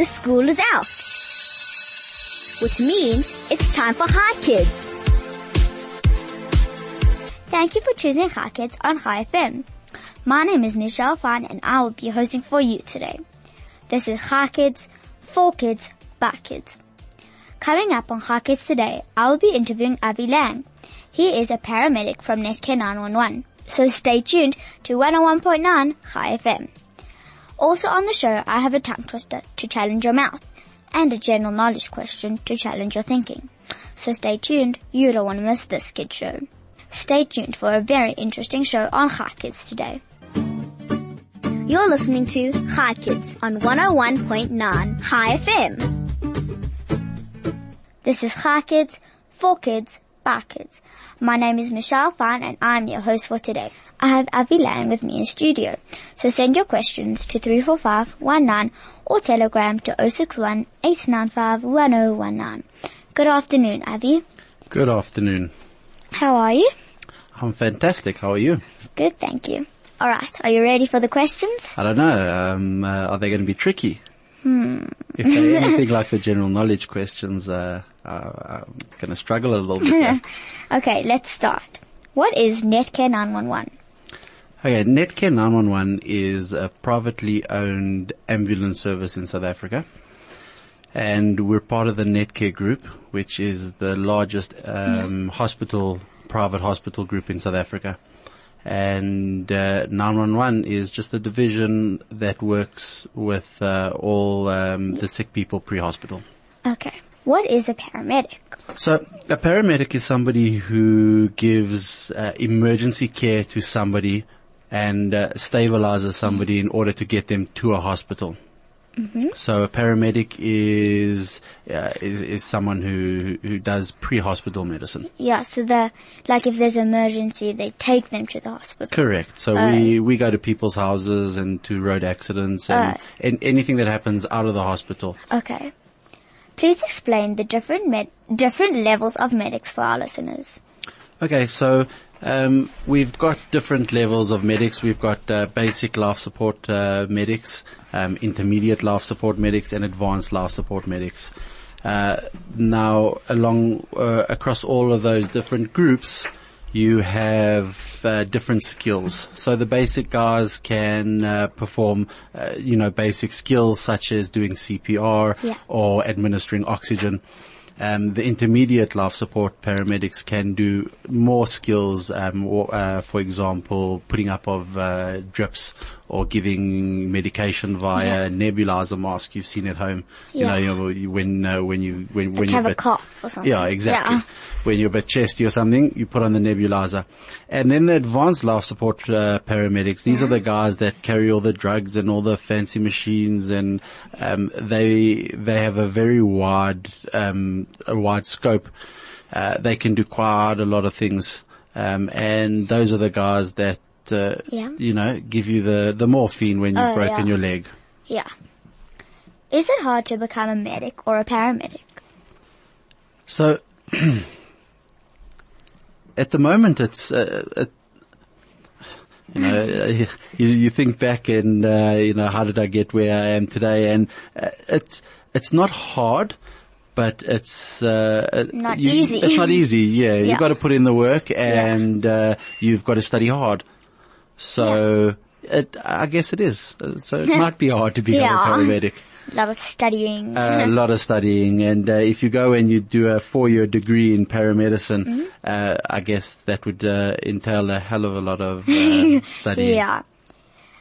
the school is out. Which means it's time for Hi Kids. Thank you for choosing Hi Kids on Hi FM. My name is Michelle Fine and I will be hosting for you today. This is Hi Kids, for kids, by kids. Coming up on Hi Kids today, I will be interviewing Avi Lange. He is a paramedic from Netcare 911. So stay tuned to 101.9 Hi FM. Also on the show, I have a tongue twister to challenge your mouth and a general knowledge question to challenge your thinking. So stay tuned. You don't want to miss this kid show. Stay tuned for a very interesting show on Hi Kids today. You're listening to Hi Kids on 101.9 Hi FM. This is Hi Kids, for kids, by kids. My name is Michelle Fine and I'm your host for today. I have Avi Lange with me in studio. So send your questions to 34519 or telegram to 061 895 1019. Good afternoon, Avi. Good afternoon. How are you? I'm fantastic. How are you? Good, thank you. Alright, are you ready for the questions? I don't know. Um, uh, are they going to be tricky? Hmm. If they're anything like the general knowledge questions, uh, uh, I'm going to struggle a little bit. Okay, let's start. What is Netcare 911? Okay, Netcare 911 is a privately owned ambulance service in South Africa. And we're part of the Netcare group, which is the largest um, hospital, private hospital group in South Africa. And uh, 911 is just a division that works with uh, all um, the sick people pre-hospital. Okay. What is a paramedic? So a paramedic is somebody who gives uh, emergency care to somebody and uh, stabilizes somebody in order to get them to a hospital. So a paramedic is, uh, is is someone who who does pre-hospital medicine. Yeah, so the, like if there's an emergency, they take them to the hospital. Correct. So we we go to people's houses and to road accidents and, Uh. and anything that happens out of the hospital. Okay. Please explain the different med- different levels of medics for our listeners. Okay, so um, we've got different levels of medics. We've got uh, basic life support uh, medics, um, intermediate life support medics, and advanced life support medics. Uh, now, along uh, across all of those different groups, you have uh, different skills. So the basic guys can uh, perform, uh, you know, basic skills such as doing CPR Yeah. or administering oxygen. Um, the intermediate life support paramedics can do more skills, um, or, uh, for example, putting up of uh, drips or giving medication via Yeah. nebulizer mask you've seen at home. Yeah. You know, you, when uh, when you when when you have a cough or something. yeah, exactly. Yeah. When you're a bit chesty or something, you put on the nebulizer. And then the advanced life support uh, paramedics, these are the guys that carry all the drugs and all the fancy machines and um, they they have a very wide um, a wide scope. Uh, they can do quite a lot of things. Um, and those are the guys that uh, Yeah. you know give you the the morphine when you've Oh, broken yeah. your leg. Yeah. Is it hard to become a medic or a paramedic? So, at the moment, it's, uh, it, you know, uh, you, you think back and, uh, you know, how did I get where I am today? And uh, it's, it's not hard, but it's, uh, Not you- easy. It's not easy. Yeah. Yeah. You've got to put in the work and, uh, you've got to study hard. So, it, I guess it is. Uh, So it might be hard to become Yeah. a paramedic A lot of studying. a lot of studying, and uh, if you go and you do a four-year degree in paramedicine, Mm-hmm. uh, I guess that would uh, entail a hell of a lot of uh, studying. yeah.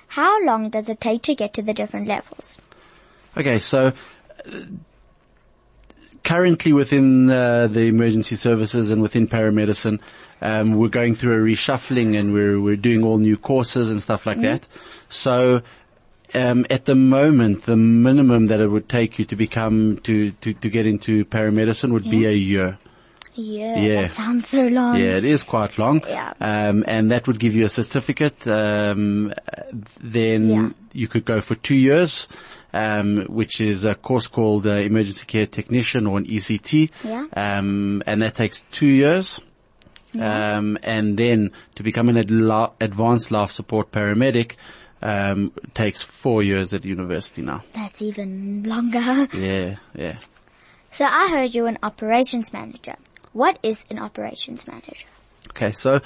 How long does it take to get to the different levels? Okay, so uh, currently within uh, the emergency services and within paramedicine, um, we're going through a reshuffling and we're we're doing all new courses and stuff like that. So. Um, at the moment, the minimum that it would take you to become to, to, to get into paramedicine would be a year. Yeah, Yeah. that sounds so long. Yeah, it is quite long. Yeah. Um, and that would give you a certificate. Um, then Yeah. you could go for two years, um, which is a course called uh, Emergency Care Technician or an ECT. Yeah. Um, and that takes two years. Um, and then to become an adla- advanced life support paramedic, um, takes four years at university now. That's even longer. Yeah, yeah. So I heard you're an operations manager. What is an operations manager? Okay, so,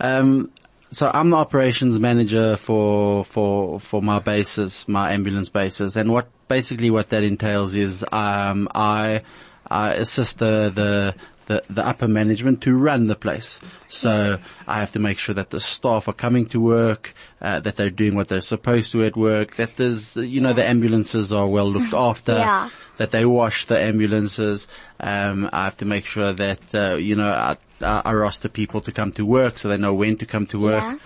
um, so I'm the operations manager for, for, for my bases, my ambulance bases. And what, basically what that entails is, um, I, I assist the, the, the, the upper management to run the place. So I have to make sure that the staff are coming to work, uh, that they're doing what they're supposed to at work, that there's, you know, the ambulances are well looked after, Yeah. that they wash the ambulances. Um, I have to make sure that, uh, you know, I, I roster people to come to work so they know when to come to work. Yeah.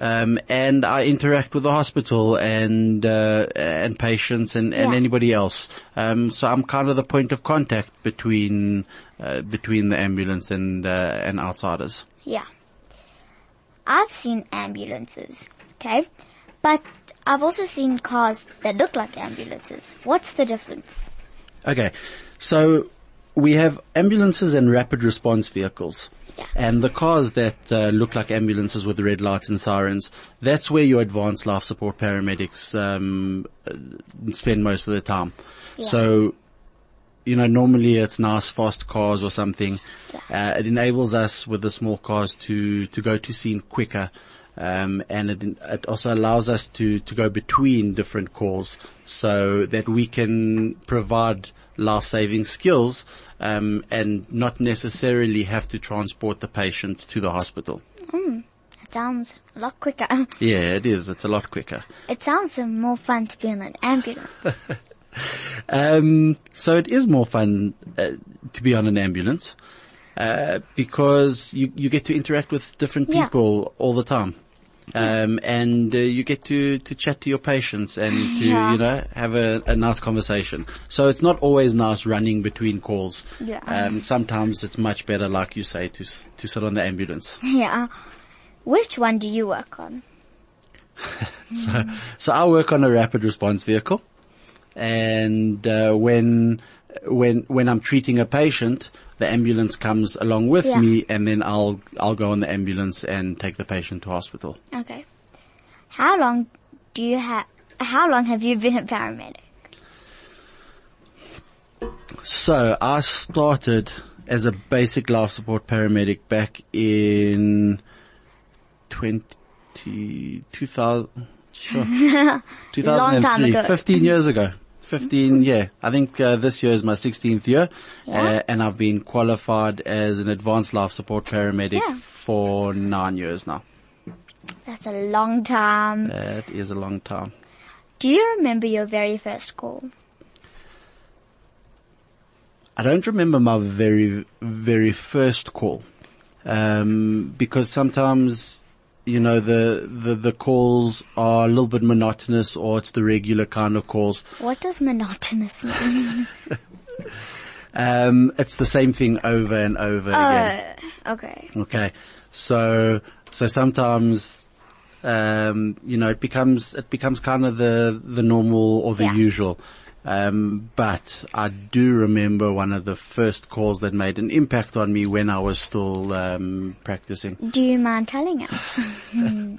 Um, and I interact with the hospital and uh, and patients and, and Yeah. anybody else. Um, so I'm kind of the point of contact between uh, between the ambulance and uh, and outsiders. Yeah. I've seen ambulances, okay? But I've also seen cars that look like ambulances. What's the difference? Okay, so we have ambulances and rapid response vehicles. Yeah. And the cars that uh, look like ambulances with red lights and sirens, that's where your advanced life support paramedics um, uh, spend most of their time. Yeah. So, you know, normally it's nice fast cars or something. Uh, it enables us with the small cars to, to go to scene quicker. Um, and it, it also allows us to, to go between different calls so that we can provide life-saving skills um, and not necessarily have to transport the patient to the hospital. It sounds a lot quicker. Yeah, it is. It's a lot quicker. It sounds more fun to be in an ambulance. Um, so it is more fun uh, to be on an ambulance uh, because you you get to interact with different Yeah. people all the time. Um, and uh, you get to, to chat to your patients and to, Yeah. you know, have a, a nice conversation. So it's not always nice running between calls. Yeah. Um, sometimes it's much better, like you say, to, s- to sit on the ambulance. yeah. Which one do you work on? So, so I work on a rapid response vehicle, and uh, when when when I'm treating a patient, the ambulance comes along with Yeah. me, and then I'll I'll go on the ambulance and take the patient to hospital. Okay. How long do you have, how long have you been a paramedic? So I started as a basic life support paramedic back in 20, 2000, sure, 2003, ago. 15 years ago. 15, yeah. I think uh, this year is my 16th year, Yeah. uh, and I've been qualified as an advanced life support paramedic Yeah. for nine years now. That's a long time. That is a long time. Do you remember your very first call? I don't remember my very, very first call. Um, because sometimes, you know, the, the, the calls are a little bit monotonous or it's the regular kind of calls. What does monotonous mean? Um, it's the same thing over and over again. oh, okay. Okay. So, so sometimes, um, you know, it becomes, it becomes kind of the, the normal or the Yeah. usual. Um, but I do remember one of the first calls that made an impact on me when I was still, um, practicing. Do you mind telling us?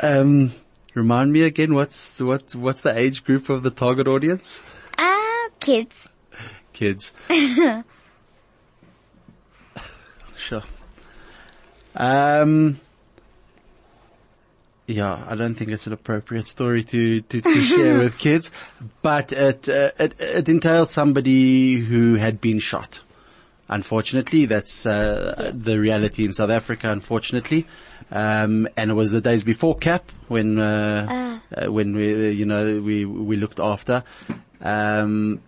Um, remind me again, what's, what's, what's the age group of the target audience? Ah, kids. Kids. sure. Um, yeah, I don't think it's an appropriate story to, to, to share with kids, but it, uh, it, it entailed somebody who had been shot. Unfortunately, that's uh, the reality in South Africa. Unfortunately, um, and it was the days before CAP when uh, uh, when we you know we we looked after, um,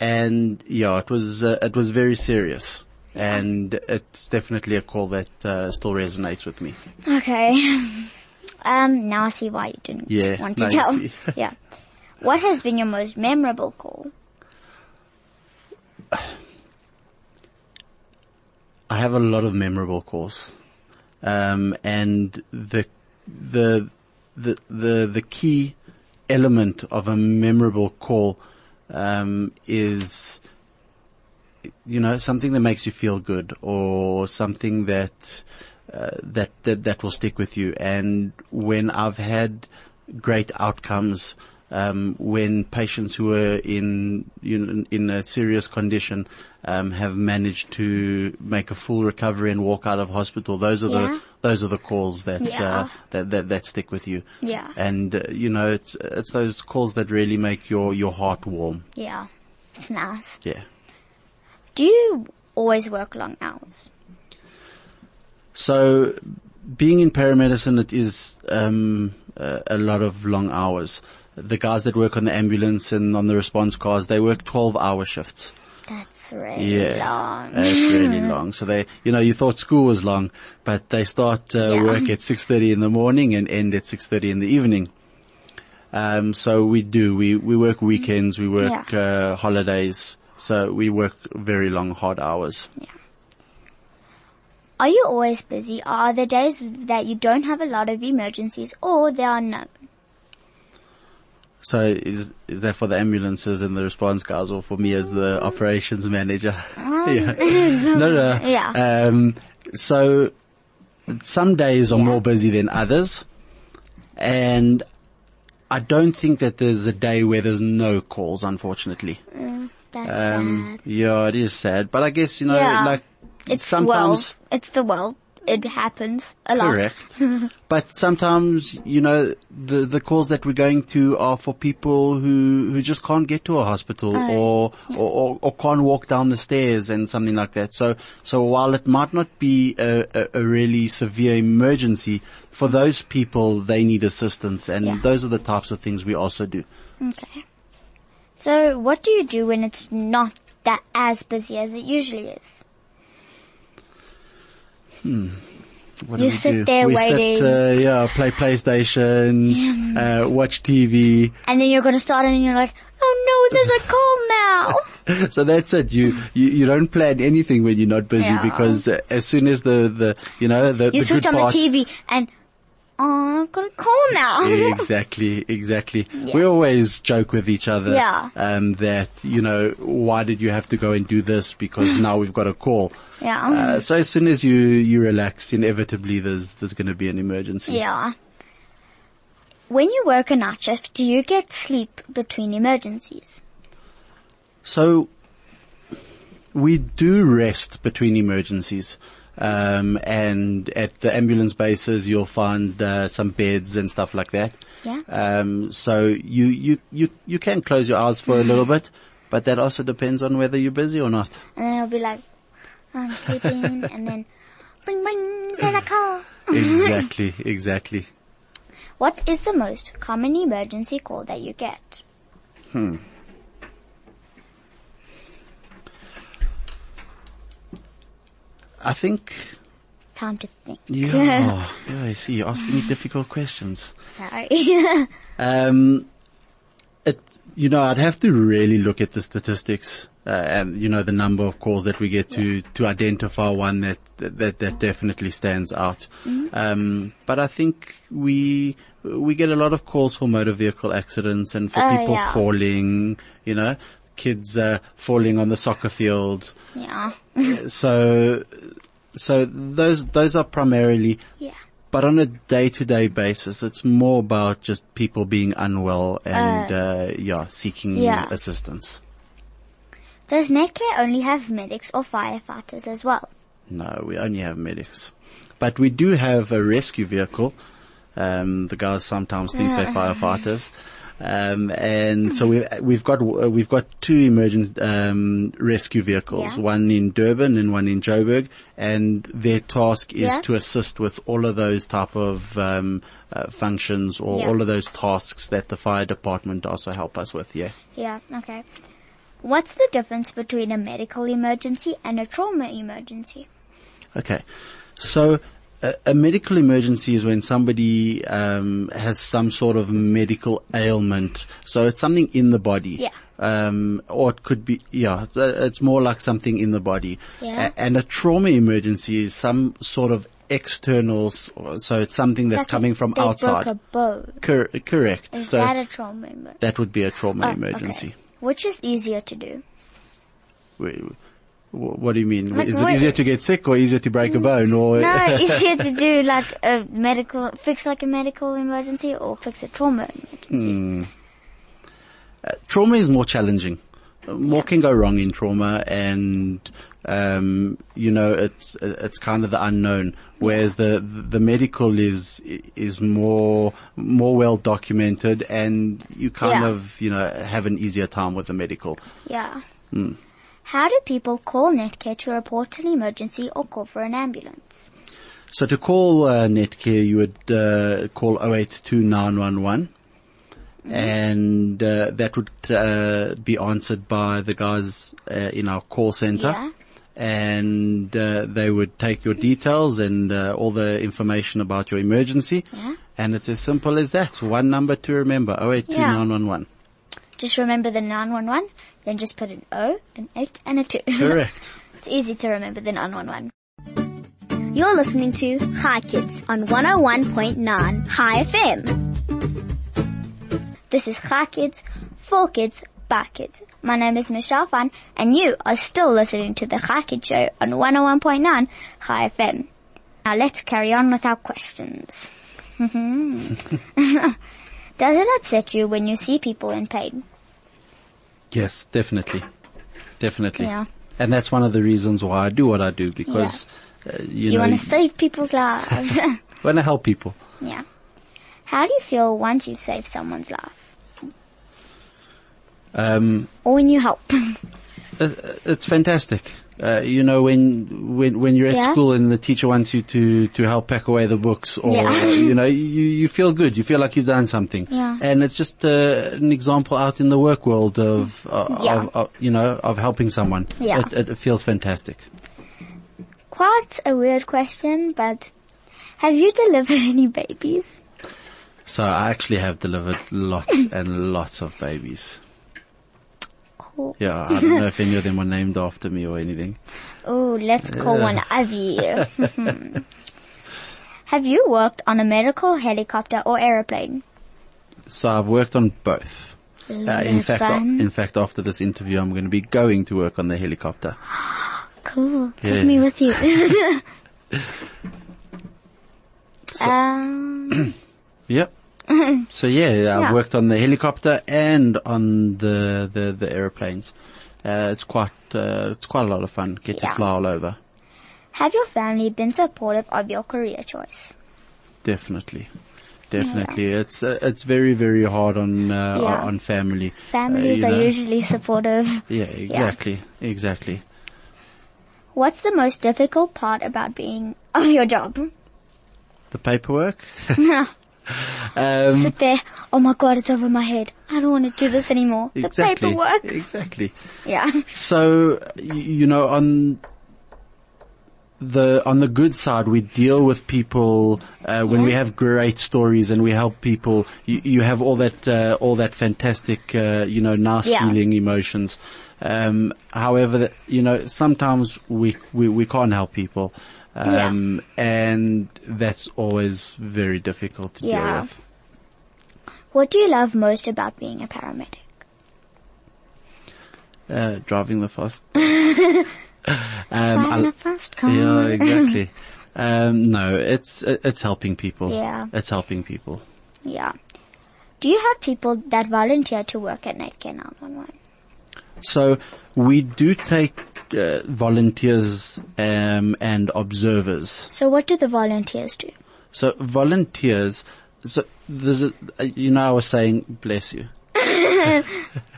and yeah, it was uh, it was very serious, and it's definitely a call that uh, still resonates with me. Okay. Um, now I see why you didn't Yeah, want to tell. yeah. What has been your most memorable call? I have a lot of memorable calls, um, and the the the the the key element of a memorable call um, is you know something that makes you feel good or something that uh, that, that that will stick with you. And when I've had great outcomes, um, when patients who are in you know, in a serious condition um, have managed to make a full recovery and walk out of hospital, those are Yeah. the those are the calls that Yeah. uh, that, that that stick with you. Yeah. And uh, you know, it's it's those calls that really make your your heart warm. Yeah. It's nice. Yeah. Do you always work long hours? So, being in paramedicine, it is um, a, a lot of long hours. The guys that work on the ambulance and on the response cars, they work 12 hour shifts. That's really Yeah. long. It's really long. So they, you know, you thought school was long, but they start uh, Yeah. work at 6.30 in the morning and end at 6.30 in the evening. Um, so we do, we, we work weekends, we work, uh, holidays. So we work very long, hard hours. Are you always busy? Are there days that you don't have a lot of emergencies or there are none? So is is that for the ambulances and the response guys, or for me as the operations manager? yeah. No, no. Yeah. Um, so some days are more busy than others, and I don't think that there's a day where there's no calls. Unfortunately, That's um, sad. yeah, it is sad. But I guess you know, Yeah. like It's sometimes. It's the world. It happens a lot. Correct. but sometimes, you know, the, the calls that we're going to are for people who, who just can't get to a hospital Oh, or, or, or, or can't walk down the stairs and something like that. So, so while it might not be a, a, a really severe emergency, for those people, they need assistance and Yeah. those are the types of things we also do. Okay. So what do you do when it's not that as busy as it usually is? What You do we sit do? there we waiting. Sit, uh, yeah, play PlayStation, uh, watch TV. And then you're gonna start and you're like, oh no, there's a call now. So that's it. You, you, you don't plan anything when you're not busy Yeah. because uh, as soon as the, the, you know, the, You the switch on part. the TV and, oh, I've got a call now. exactly, exactly. We always joke with each other. Yeah. Um, that, you know, why did you have to go and do this? Because now we've got a call. Yeah. Uh, so as soon as you, you relax, inevitably there's, there's going to be an emergency. Yeah. When you work a night shift, do you get sleep between emergencies? So we do rest between emergencies. Um, and at the ambulance bases, you'll find uh, some beds and stuff like that. Yeah. Um, so you, you, you, you can close your eyes for a little bit, but that also depends on whether you're busy or not. And then it'll be like, I'm sleeping, and then, bing bing, there's a call. Exactly, exactly. What is the most common emergency call that you get? I think, Time to think. yeah, yeah, I see, you're asking me difficult questions. Sorry. Um, it, you know, I'd have to really look at the statistics, uh, and, you know, the number of calls that we get to, to identify one that, that, that definitely stands out. Um, but I think we, we get a lot of calls for motor vehicle accidents and for Oh, people yeah. falling, you know, kids, uh, falling on the soccer field. yeah. So, so those, those are primarily Yeah. but on a day-to-day basis, it's more about just people being unwell and, uh, yeah, seeking yeah. assistance. Does Netcare only have medics or firefighters as well? No, we only have medics. But we do have a rescue vehicle. Um, the guys sometimes think they're firefighters. Um, and so we've, we've got, uh, we've got two emergent, um, rescue vehicles, Yeah. one in Durban and one in Joburg, and their task is Yeah. to assist with all of those type of, um, uh, functions or Yeah. all of those tasks that the fire department also help us with, yeah. Yeah, okay. What's the difference between a medical emergency and a trauma emergency? Okay. So a, a medical emergency is when somebody um, has some sort of medical ailment. So it's something in the body. Yeah. Um, or it could be, yeah, uh, it's more like something in the body. Yeah. A- and a trauma emergency is some sort of external, so it's something that's Like coming from they outside. broke a bone. Cor- correct. Is so that a trauma emergency? that would be a trauma Oh, emergency. okay. Which is easier to do? We- Wh- What do you mean? Like Is it easier to get sick or easier to break a bone or? No, easier to do like a medical, fix like a medical emergency or fix a trauma emergency. trauma is more challenging. Uh, More can go wrong in trauma and, um, you know, it's, it's kind of the unknown. Whereas the, the medical is, is more, more well documented and you kind Yeah. of, you know, have an easier time with the medical. Yeah. How do people call Netcare to report an emergency or call for an ambulance? So to call uh, Netcare, you would uh, call 082 911, and uh, that would uh, be answered by the guys uh, in our call center. Yeah. And uh, they would take your details and uh, all the information about your emergency. Yeah. And it's as simple as that. One number to remember, 082 Yeah. 911. Just remember the 911, then just put an O, an 8, and a 2. Correct. it's easy to remember the 911. You're listening to Hi Kids on 101.9 Hi FM. This is Hi Kids, for kids, by kids. My name is Michelle Fan, and you are still listening to the Hi Kids show on 101.9 Hi FM. Now let's carry on with our questions. Does it upset you when you see people in pain? Yes, definitely. Definitely. Yeah. And that's one of the reasons why I do what I do because, uh, you, You want to save people's lives. want to help people. yeah. How do you feel once you've saved someone's life? Um, Or when you help? it- it's fantastic. Uh, you know, when, when, when you're at Yeah. school and the teacher wants you to, to help pack away the books or, Yeah. you know, you, you feel good. You feel like you've done something. Yeah. And it's just, uh, an example out in the work world of, uh, of, of, you know, of helping someone. Yeah. It, it, it feels fantastic. Quite a weird question, but have you delivered any babies? So I actually have delivered lots and lots of babies. Cool. Yeah, I don't know if any of them were named after me or anything. Oh, let's call one of you. have you worked on a medical helicopter or aeroplane? So I've worked on both. Uh, in fact, Fun. in fact, after this interview, I'm going to be going to work on the helicopter. Cool. Take me with you. um, Yep. so yeah, I've worked on the helicopter and on the the, the aeroplanes. Uh, it's quite uh, it's quite a lot of fun. Get Yeah. to fly all over. have your family been supportive of your career choice? Definitely. Definitely, it's uh, it's very very hard on uh, Yeah. on family. Families Uh, are know. usually supportive. Yeah, exactly, exactly. What's the most difficult part about being of your job? The paperwork. um, Sit there. Oh my god, it's over my head. I don't want to do this anymore. The paperwork. exactly. Yeah. So, you know, on the, on the good side, we deal with people, uh, when we have great stories and we help people, you, you have all that, uh, all that fantastic, uh, you know, nice Yeah. feeling emotions. Um, however, you know, sometimes we, we, we can't help people. Um, and that's always very difficult to Yeah. deal with. What do you love most about being a paramedic? Uh, driving the fast. um, Driving a fast car. Yeah, exactly. um, no, it's it's helping people. Yeah. it's helping people. Yeah. Do you have people that volunteer to work at Netcare 911? So we do take uh, volunteers um, and observers. So what do the volunteers do? So volunteers. So there's a, you know, I was saying, bless you. I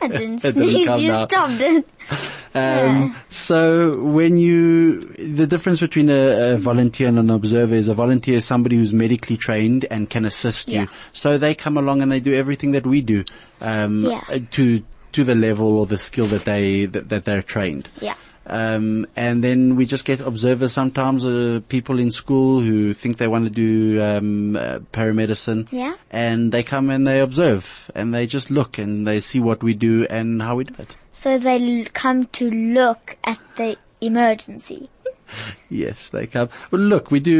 didn't sneeze, you out. stopped it. Um, so when you, the difference between a, a volunteer and an observer is a volunteer is somebody who's medically trained and can assist Yeah. you. So they come along and they do everything that we do, um, Yeah. to, to the level or the skill that they, that, that they're trained. Yeah. Um, and then we just get observers sometimes, uh, people in school who think they want to do, um, uh, paramedicine. Yeah. And they come and they observe and they just look and they see what we do and how we do it. So they l- come to look at the emergency. Yes, they come. Well, look, we do.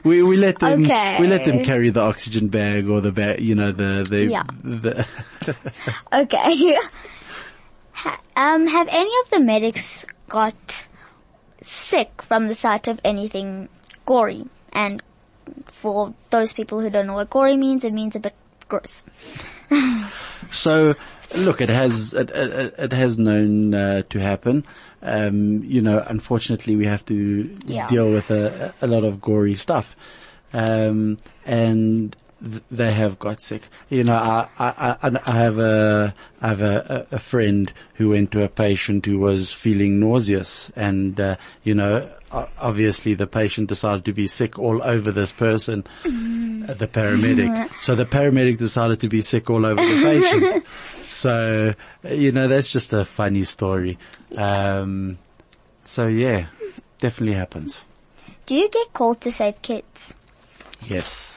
we we let them. Okay. We let them carry the oxygen bag or the bag. You know the the Yeah. the. Okay. Ha- um, have any of the medics got sick from the sight of anything gory. And for those people who don't know what gory means, it means a bit gross. So, look, it has it, it, it has known uh, to happen. Um, you know, unfortunately, we have to Yeah. deal with a, a lot of gory stuff, um, and th- they have got sick. You know, I I, I, I have a I have a, a a friend who went to a patient who was feeling nauseous, and uh, you know. Obviously, the patient decided to be sick all over this person, uh, the paramedic. So the paramedic decided to be sick all over the patient. so, you know, that's just a funny story. Um, so yeah, definitely happens. Do you get called to save kids? Yes,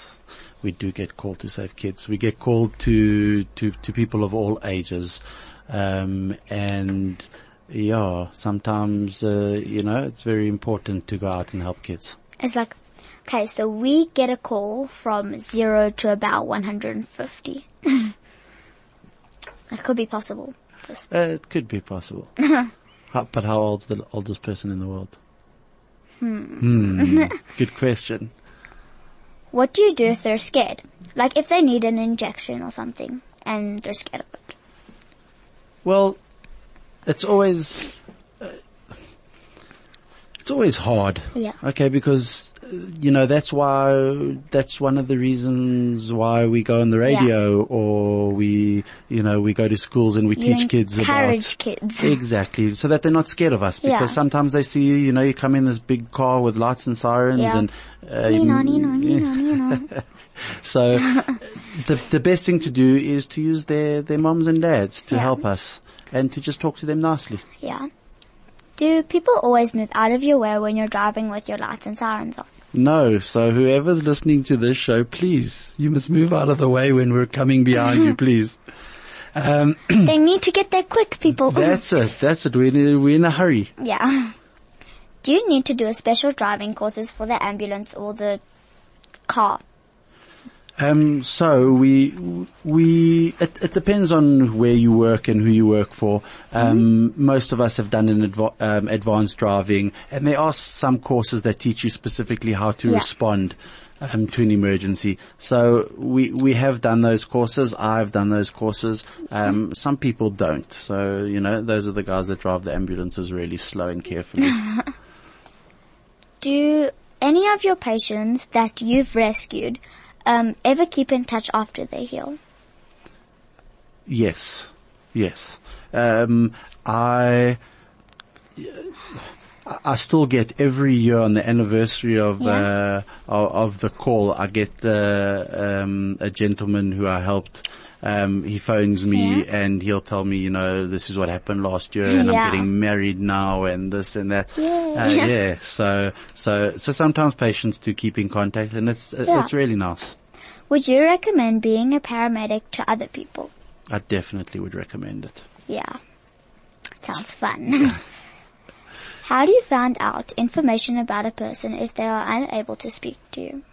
we do get called to save kids. We get called to, to, to people of all ages. Um, and yeah, sometimes, uh, you know, it's very important to go out and help kids. It's like, okay, so we get a call from zero to about 150. it could be possible. Just, Uh, it could be possible. how, but how old's the oldest person in the world? Hmm. Good question. What do you do if they're scared? Like if they need an injection or something and they're scared of it. Well, it's always, uh, it's always hard. Yeah. Okay, because, you know, that's why, that's one of the reasons why we go on the radio or we, you know, we go to schools and we You teach kids encourage about. kids. Exactly, so that they're not scared of us because Yeah. sometimes they see you, you know, you come in this big car with lights and sirens Yeah. and, uh, Nino, Nino, Nino, so the the best thing to do is to use their their moms and dads to Yeah. help us and to just talk to them nicely. Yeah. Do people always move out of your way when you're driving with your lights and sirens on? No, so whoever's listening to this show, please, you must move out of the way when we're coming behind you, please. Um, they need to get there quick, people. that's it. That's it. We're in, a- we're in a hurry. yeah. Do you need to do a special driving courses for the ambulance or the car? Um, so we, we, it, it depends on where you work and who you work for. Um, most of us have done an um, advanced driving and there are some courses that teach you specifically how to Yeah. respond. Um, to an emergency. So we, we have done those courses. I've done those courses. Um, some people don't. So, you know, those are the guys that drive the ambulances really slow and carefully. Do any of your patients that you've rescued um, ever keep in touch after they heal? Yes, yes. Um, I I still get every year on the anniversary of Yeah. uh, of, of the call. I get uh, um, a gentleman who I helped. Um, he phones me Yeah. and he'll tell me, you know, this is what happened last year, and Yeah. I'm getting married now, and this and that. Yeah. Uh, yeah. So so so sometimes patients do keep in contact, and it's it's really nice. Would you recommend being a paramedic to other people? I definitely would recommend it. Yeah. Sounds fun. How do you find out information about a person if they are unable to speak to you?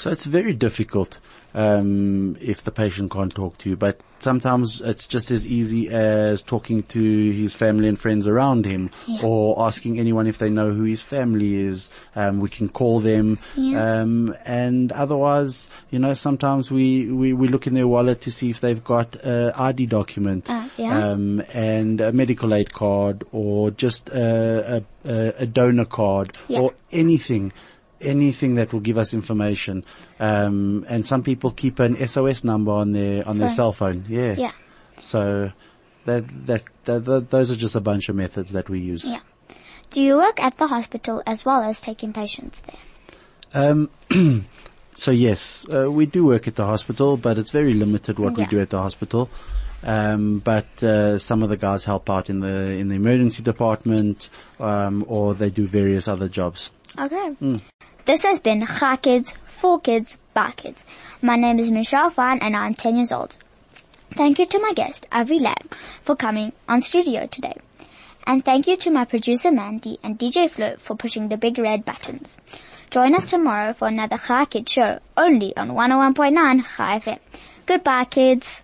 So it's very difficult um, if the patient can't talk to you, but sometimes it's just as easy as talking to his family and friends around him, Yeah. or asking anyone if they know who his family is. Um, we can call them, Yeah. um, and otherwise, you know, sometimes we, we, we look in their wallet to see if they've got a ID document, Uh, yeah. um, and a medical aid card, or just a, a, a a donor card, or anything, anything that will give us information. Um, and some people keep an SOS number on their on their Phone. cell phone. Yeah. Yeah. So that, that that that those are just a bunch of methods that we use. Yeah. Do you work at the hospital as well as taking patients there? Um, so yes, uh, we do work at the hospital, but it's very limited what we do at the hospital. Um, but uh, some of the guys help out in the in the emergency department, um, or they do various other jobs. Okay. This has been Hi Kids, For Kids, By Kids. My name is Michelle Fine and I'm 10 years old. Thank you to my guest, Avi Lange, for coming on studio today. And thank you to my producer Mandy and DJ Flo for pushing the big red buttons. Join us tomorrow for another Hi Kids show, only on 101.9 Hi FM. Goodbye kids.